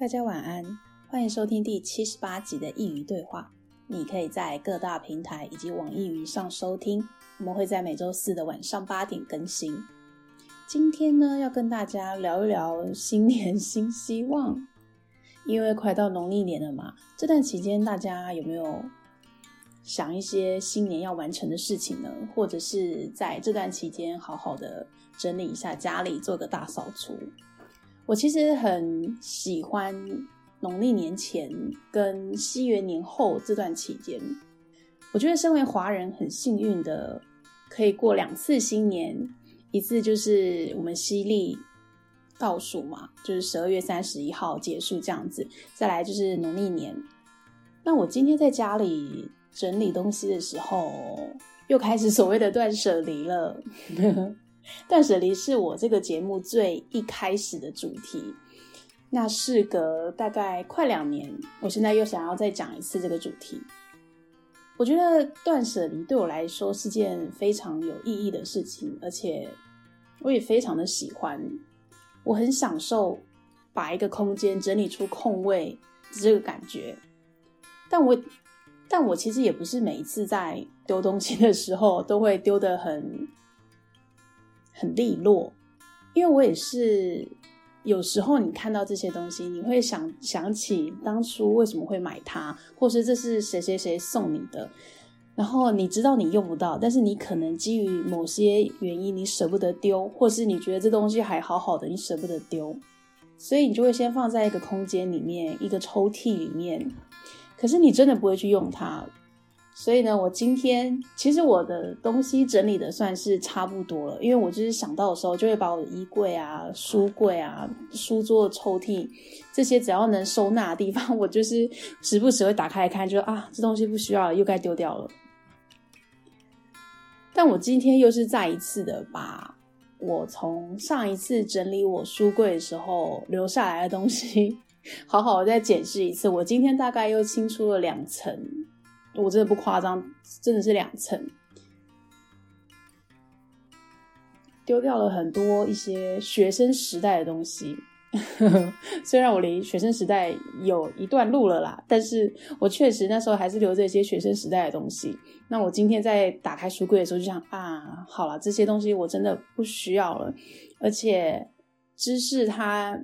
大家晚安，欢迎收听第七十八集的佾萮对话。你可以在各大平台以及网易云上收听，我们会在每周四的晚上八点更新。今天呢，要跟大家聊一聊新年新希望，因为快到农历年了嘛。这段期间，大家有没有想一些新年要完成的事情呢？或者是在这段期间好好的整理一下家里，做个大扫除？我其实很喜欢农历年前跟西元年后这段期间。我觉得身为华人很幸运的，可以过两次新年，一次就是我们西历倒数嘛，就是十二月三十一号结束这样子，再来就是农历年。那我今天在家里整理东西的时候，又开始所谓的断舍离了。断舍离是我这个节目最一开始的主题，那事隔大概快两年，我现在又想要再讲一次这个主题。我觉得断舍离对我来说是件非常有意义的事情，而且我也非常的喜欢。我很享受把一个空间整理出空位这个感觉，但我但我其实也不是每一次在丢东西的时候都会丢得很。很利落，因为我也是有时候你看到这些东西，你会想想起当初为什么会买它，或是这是谁谁谁送你的，然后你知道你用不到，但是你可能基于某些原因你舍不得丢，或是你觉得这东西还好好的，你舍不得丢，所以你就会先放在一个空间里面，一个抽屉里面，可是你真的不会去用它。所以呢，我今天其实我的东西整理的算是差不多了，因为我就是想到的时候，就会把我的衣柜啊、书柜啊、书桌抽屉这些只要能收纳的地方，我就是时不时会打开来看，就啊，这东西不需要了，又该丢掉了。但我今天又是再一次的把我从上一次整理我书柜的时候留下来的东西，好好的再检视一次。我今天大概又清出了两层。我真的不夸张，真的是两层，丢掉了很多一些学生时代的东西。虽然我离学生时代有一段路了啦，但是我确实那时候还是留着一些学生时代的东西。那我今天在打开书柜的时候，就想啊，好了，这些东西我真的不需要了，而且知识它。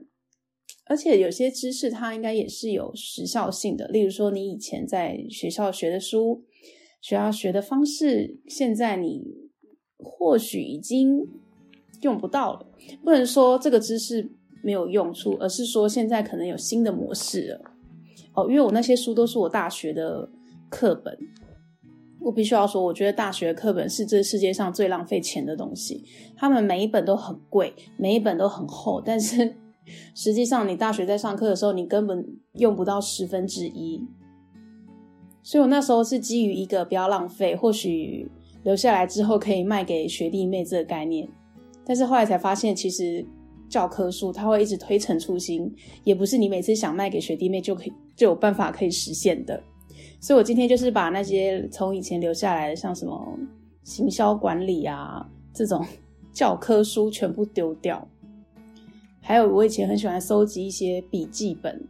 而且有些知识它应该也是有时效性的，例如说你以前在学校学的书、学校学的方式，现在你或许已经用不到了。不能说这个知识没有用处，而是说现在可能有新的模式了。哦，因为我那些书都是我大学的课本，我必须要说，我觉得大学课本是这世界上最浪费钱的东西。他们每一本都很贵，每一本都很厚，但是。实际上，你大学在上课的时候，你根本用不到十分之一。所以我那时候是基于一个不要浪费，或许留下来之后可以卖给学弟妹这个概念。但是后来才发现，其实教科书它会一直推陈出新，也不是你每次想卖给学弟妹就可以就有办法可以实现的。所以我今天就是把那些从以前留下来的，像什么行销管理啊这种 教科书全部丢掉。还有，我以前很喜欢收集一些笔记本。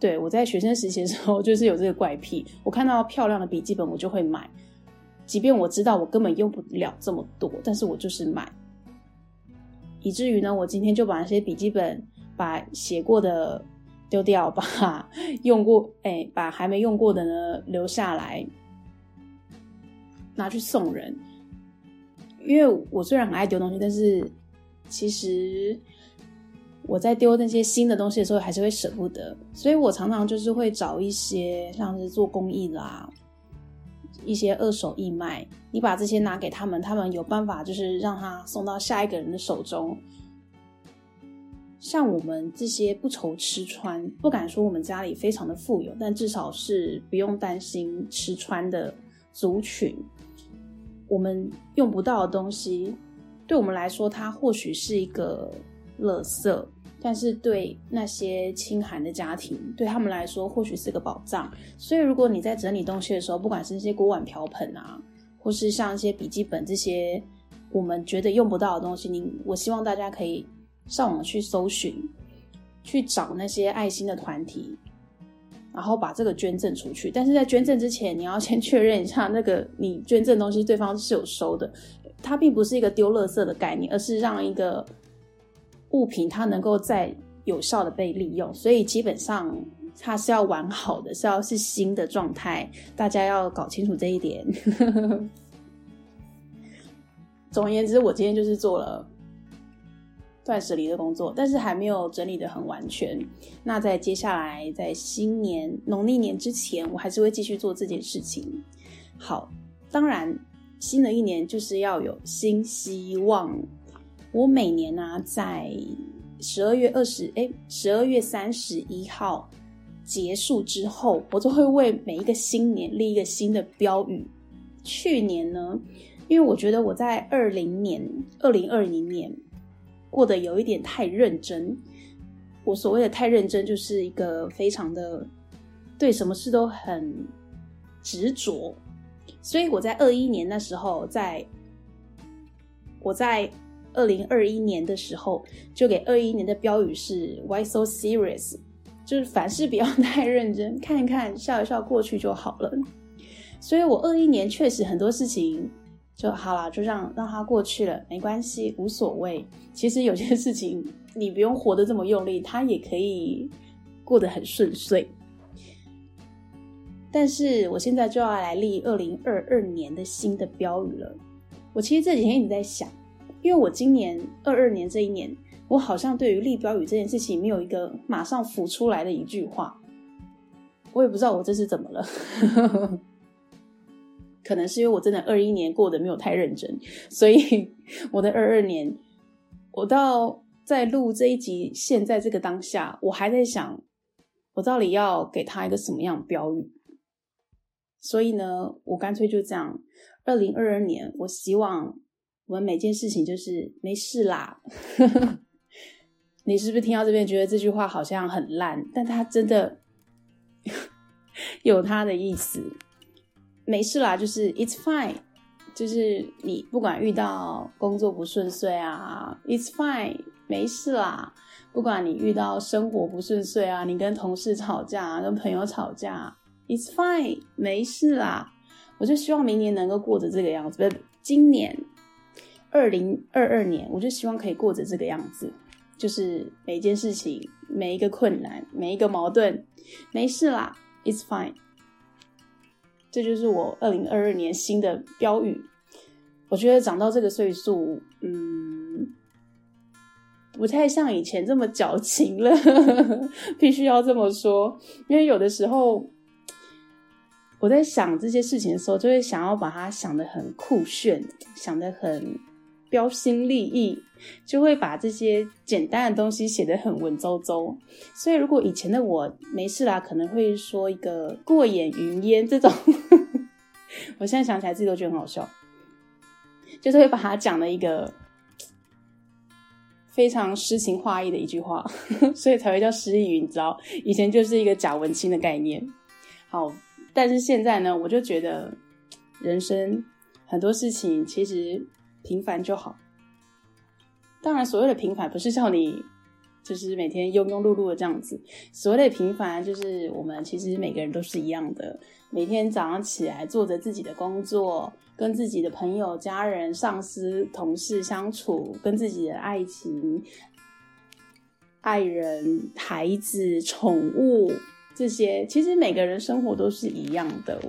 对，我在学生时期的时候，就是有这个怪癖。我看到漂亮的笔记本，我就会买，即便我知道我根本用不了这么多，但是我就是买。以至于呢，我今天就把那些笔记本，把写过的丢掉，把 用过，哎，把还没用过的呢留下来，拿去送人。因为我虽然很爱丢东西，但是其实。我在丢那些新的东西的时候，还是会舍不得，所以我常常就是会找一些像是做公益啦，一些二手义卖，你把这些拿给他们，他们有办法就是让他送到下一个人的手中。像我们这些不愁吃穿，不敢说我们家里非常的富有，但至少是不用担心吃穿的族群，我们用不到的东西，对我们来说，它或许是一个垃圾。但是对那些清寒的家庭，对他们来说或许是个宝藏。所以如果你在整理东西的时候，不管是那些锅碗瓢盆啊，或是像一些笔记本这些我们觉得用不到的东西，你我希望大家可以上网去搜寻，去找那些爱心的团体，然后把这个捐赠出去。但是在捐赠之前，你要先 确认一下那个你捐赠东西对方是有收的。它并不是一个丢垃圾的概念，而是让一个物品它能够再有效的被利用。所以基本上它是要完好的，是要是新的状态。大家要搞清楚这一点。总而言之，我今天就是做了断舍离的工作，但是还没有整理得很完全。那在接下来，在新年农历年之前，我还是会继续做这件事情。好，当然，新的一年就是要有新希望。我每年呢、啊，在十二月二十，哎，十二月三十一号结束之后，我都会为每一个新年立一个新的标语。去年呢，因为我觉得我在二零年、二零二零年过得有一点太认真。我所谓的太认真，就是一个非常的对什么事都很执着。所以我在二一年那时候，在我在二零二一年的时候，就给二一年的标语是 “Why so serious”，就是凡事不要太认真，看一看，笑一笑，过去就好了。所以我二一年确实很多事情。就好了，就让让它过去了，没关系，无所谓。其实有些事情你不用活得这么用力，它也可以过得很顺遂。但是我现在就要来立二零二二年的新的标语了。我其实这几天一直在想，因为我今年二二年这一年，我好像对于立标语这件事情没有一个马上浮出来的一句话，我也不知道我这是怎么了。可能是因为我真的二一年过得没有太认真，所以 我的二二年，我到在录这一集，现在这个当下，我还在想，我到底要给他一个什么样的标语？所以呢，我干脆就这样，二零二二年，我希望我们每件事情就是没事啦。你是不是听到这边觉得这句话好像很烂？但它真的 有它的意思。没事啦，就是 it's fine，就是你不管遇到工作不顺遂啊，it's fine，没事啦。不管你遇到生活不顺遂啊，你跟同事吵架，啊跟朋友吵架，it's fine，没事啦。我就希望明年能够过着这个样子，不，今年二零二二年，我就希望可以过着这个样子，就是每一件事情、每一个困难、每一个矛盾，没事啦，it's fine。这就是我二零二二年新的标语。我觉得长到这个岁数，嗯，不太像以前这么矫情了，必须要这么说。因为有的时候，我在想这些事情的时候，就会想要把它想得很酷炫，想得很标新立异，就会把这些简单的东西写得很文绉绉。所以，如果以前的我没事啦，可能会说一个过眼云烟这种。我现在想起来自己都觉得很好笑，就是会把它讲了一个非常诗情画意的一句话，所以才会叫诗意，你知道？以前就是一个假文青的概念。好，但是现在呢，我就觉得人生很多事情其实平凡就好。当然，所谓的平凡不是叫你就是每天庸庸碌碌的这样子，所谓的平凡就是我们其实每个人都是一样的。每天早上起来，做着自己的工作，跟自己的朋友、家人、上司、同事相处，跟自己的爱情、爱人、孩子、宠物这些，其实每个人生活都是一样的。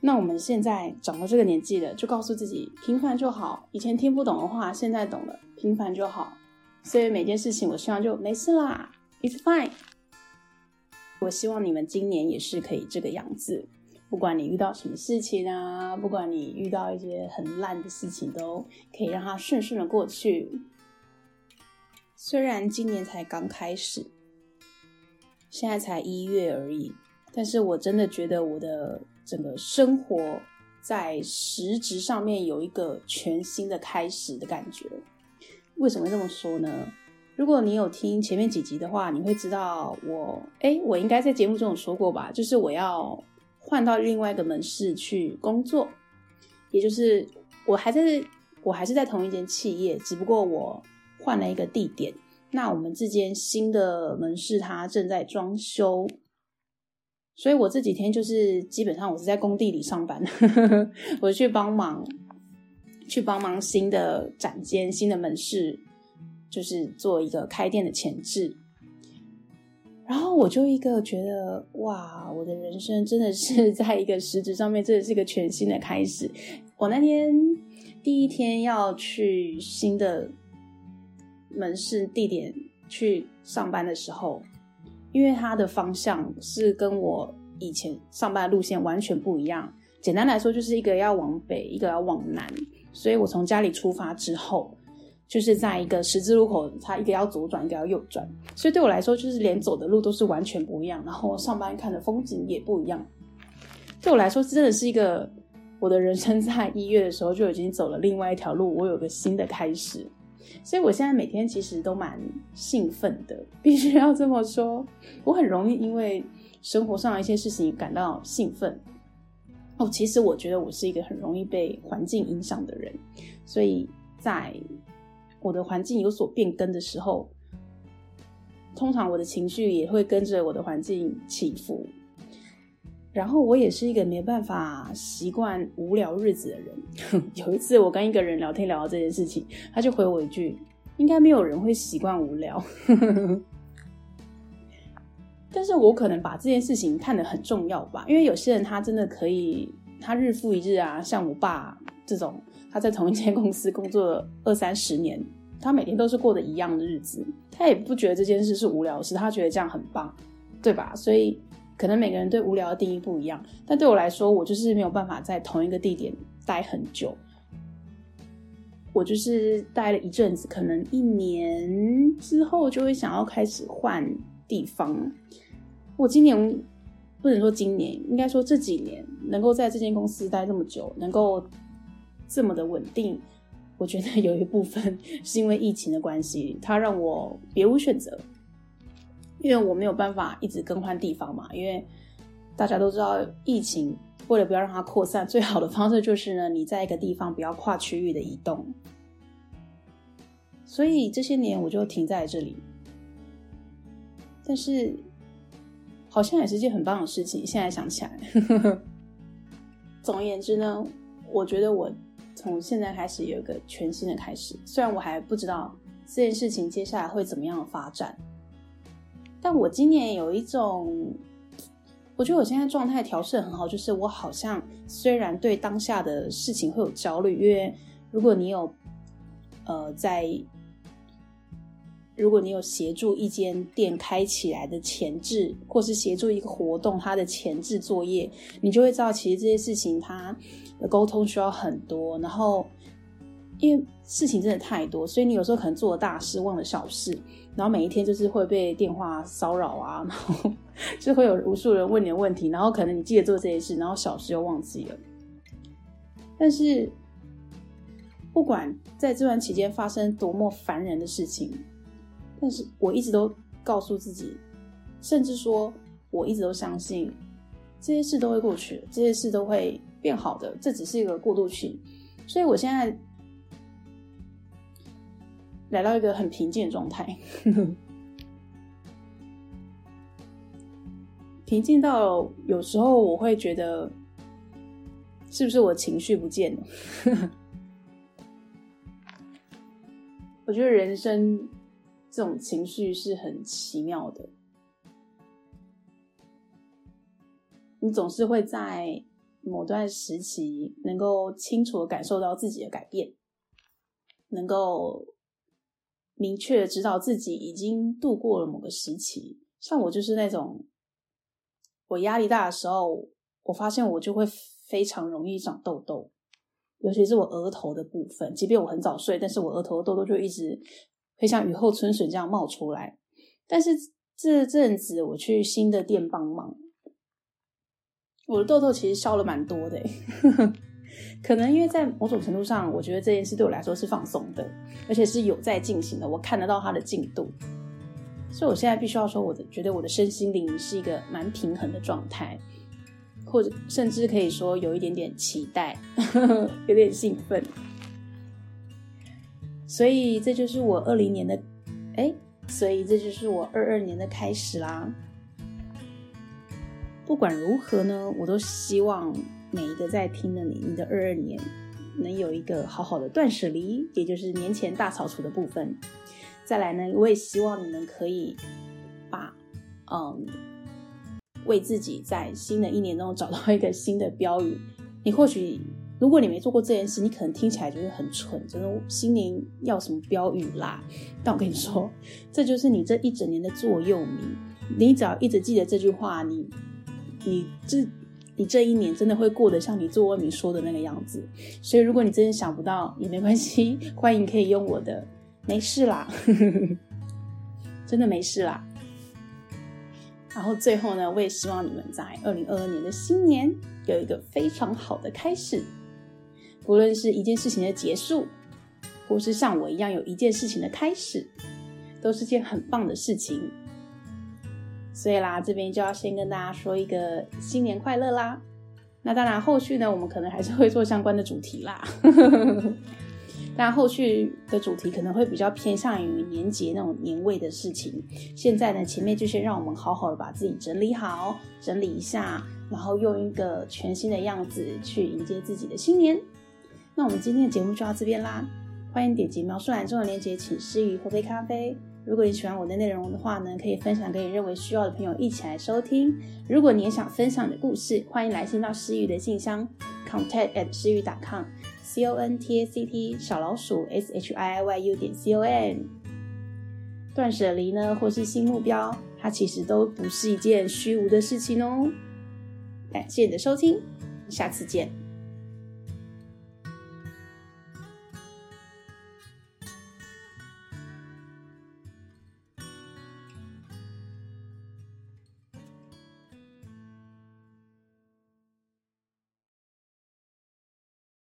那我们现在长到这个年纪了，就告诉自己平凡就好。以前听不懂的话，现在懂了，平凡就好。所以每件事情，我希望就没事啦，It's fine。我希望你们今年也是可以这个样子，不管你遇到什么事情啊，不管你遇到一些很烂的事情，都可以让它顺顺的过去。虽然今年才刚开始，现在才一月而已，但是我真的觉得我的整个生活在实质上面有一个全新的开始的感觉。为什么这么说呢？如果你有听前面几集的话，你会知道我，哎，我应该在节目中有说过吧？就是我要换到另外一个门市去工作，也就是我还在，我还是在同一间企业，只不过我换了一个地点。那我们这间新的门市它正在装修，所以我这几天就是基本上我是在工地里上班，我去帮忙，去帮忙新的展间、新的门市，就是做一个开店的前置。然后我就一个觉得，哇，我的人生真的是 在一个实质上面，真的是一个全新的开始。我那天第一天要去新的门市地点去上班的时候，因为它的方向是跟我以前上班的路线完全不一样。简单来说，就是一个要往北，一个要往南。所以我从家里出发之后。就是在一个十字路口，它一个要左转，一个要右转，所以对我来说，就是连走的路都是完全不一样，然后上班看的风景也不一样。对我来说，真的是一个我的人生在一月的时候就已经走了另外一条路，我有个新的开始。所以我现在每天其实都蛮兴奋的，必须要这么说。我很容易因为生活上一些事情感到兴奋。哦，其实我觉得我是一个很容易被环境影响的人，所以在。我的环境有所变更的时候，通常我的情绪也会跟着我的环境起伏。然后我也是一个没办法习惯无聊日子的人。有一次我跟一个人聊天聊到这件事情，他就回我一句：“应该没有人会习惯无聊。”但是我可能把这件事情看得很重要吧，因为有些人他真的可以，他日复一日啊，像我爸这种。他在同一间公司工作二三十年，他每天都是过的一样的日子，他也不觉得这件事是无聊的事，他觉得这样很棒，对吧？所以可能每个人对无聊的定义不一样，但对我来说，我就是没有办法在同一个地点待很久。我就是待了一阵子，可能一年之后就会想要开始换地方。我今年不能说今年，应该说这几年能够在这间公司待这么久，能够。这么的稳定，我觉得有一部分 是因为疫情的关系，它让我别无选择，因为我没有办法一直更换地方嘛。因为大家都知道，疫情为了不要让它扩散，最好的方式就是呢，你在一个地方不要跨区域的移动。所以这些年我就停在这里，但是好像也是件很棒的事情。现在想起来，总而言之呢，我觉得我。从现在开始有一个全新的开始，虽然我还不知道这件事情接下来会怎么样的发展，但我今年有一种，我觉得我现在状态调适很好，就是我好像虽然对当下的事情会有焦虑，因为如果你有呃在，如果你有协助一间店开起来的前置，或是协助一个活动它的前置作业，你就会知道其实这些事情它。的沟通需要很多，然后因为事情真的太多，所以你有时候可能做了大事忘了小事，然后每一天就是会被电话骚扰啊，然后就会有无数人问你的问题，然后可能你记得做这些事，然后小事又忘记了。但是不管在这段期间发生多么烦人的事情，但是我一直都告诉自己，甚至说我一直都相信这些事都会过去，这些事都会。变好的，这只是一个过渡期，所以我现在来到一个很平静的状态，平静到有时候我会觉得，是不是我情绪不见了？我觉得人生这种情绪是很奇妙的，你总是会在。某段时期，能够清楚的感受到自己的改变，能够明确知道自己已经度过了某个时期。像我就是那种，我压力大的时候，我发现我就会非常容易长痘痘，尤其是我额头的部分。即便我很早睡，但是我额头的痘痘就一直会像雨后春笋这样冒出来。但是这阵子我去新的店帮忙。我的痘痘其实消了蛮多的，可能因为在某种程度上，我觉得这件事对我来说是放松的，而且是有在进行的，我看得到它的进度，所以我现在必须要说，我的觉得我的身心灵是一个蛮平衡的状态，或者甚至可以说有一点点期待，有点兴奋，所以这就是我二零年的，哎，所以这就是我二二年的开始啦。不管如何呢，我都希望每一个在听的你，你的二二年能有一个好好的断舍离，也就是年前大扫除的部分。再来呢，我也希望你们可以把嗯，为自己在新的一年中找到一个新的标语。你或许。如果你没做过这件事，你可能听起来觉得很蠢，真的新年要什么标语啦？但我跟你说，这就是你这一整年的座右铭。你只要一直记得这句话，你你这你这一年真的会过得像你座右铭说的那个样子。所以，如果你真的想不到也没关系，欢迎可以用我的，没事啦，真的没事啦。然后最后呢，我也希望你们在二零二二年的新年有一个非常好的开始。不论是一件事情的结束，或是像我一样有一件事情的开始，都是件很棒的事情。所以啦，这边就要先跟大家说一个新年快乐啦。那当然，后续呢，我们可能还是会做相关的主题啦。但后续的主题可能会比较偏向于年节那种年味的事情。现在呢，前面就先让我们好好的把自己整理好，整理一下，然后用一个全新的样子去迎接自己的新年。那我们今天的节目就到这边啦，欢迎点击描述栏中的链接，请师佾萮喝杯咖啡。如果你喜欢我的内容的话呢，可以分享给你认为需要的朋友一起来收听。如果你也想分享你的故事，欢迎来信到诗雨的信箱，contact at 师佾萮 .com，c o n t a c t 小老鼠 s h i i y u 点 c o m。断舍离呢，或是新目标，它其实都不是一件虚无的事情哦。感谢你的收听，下次见。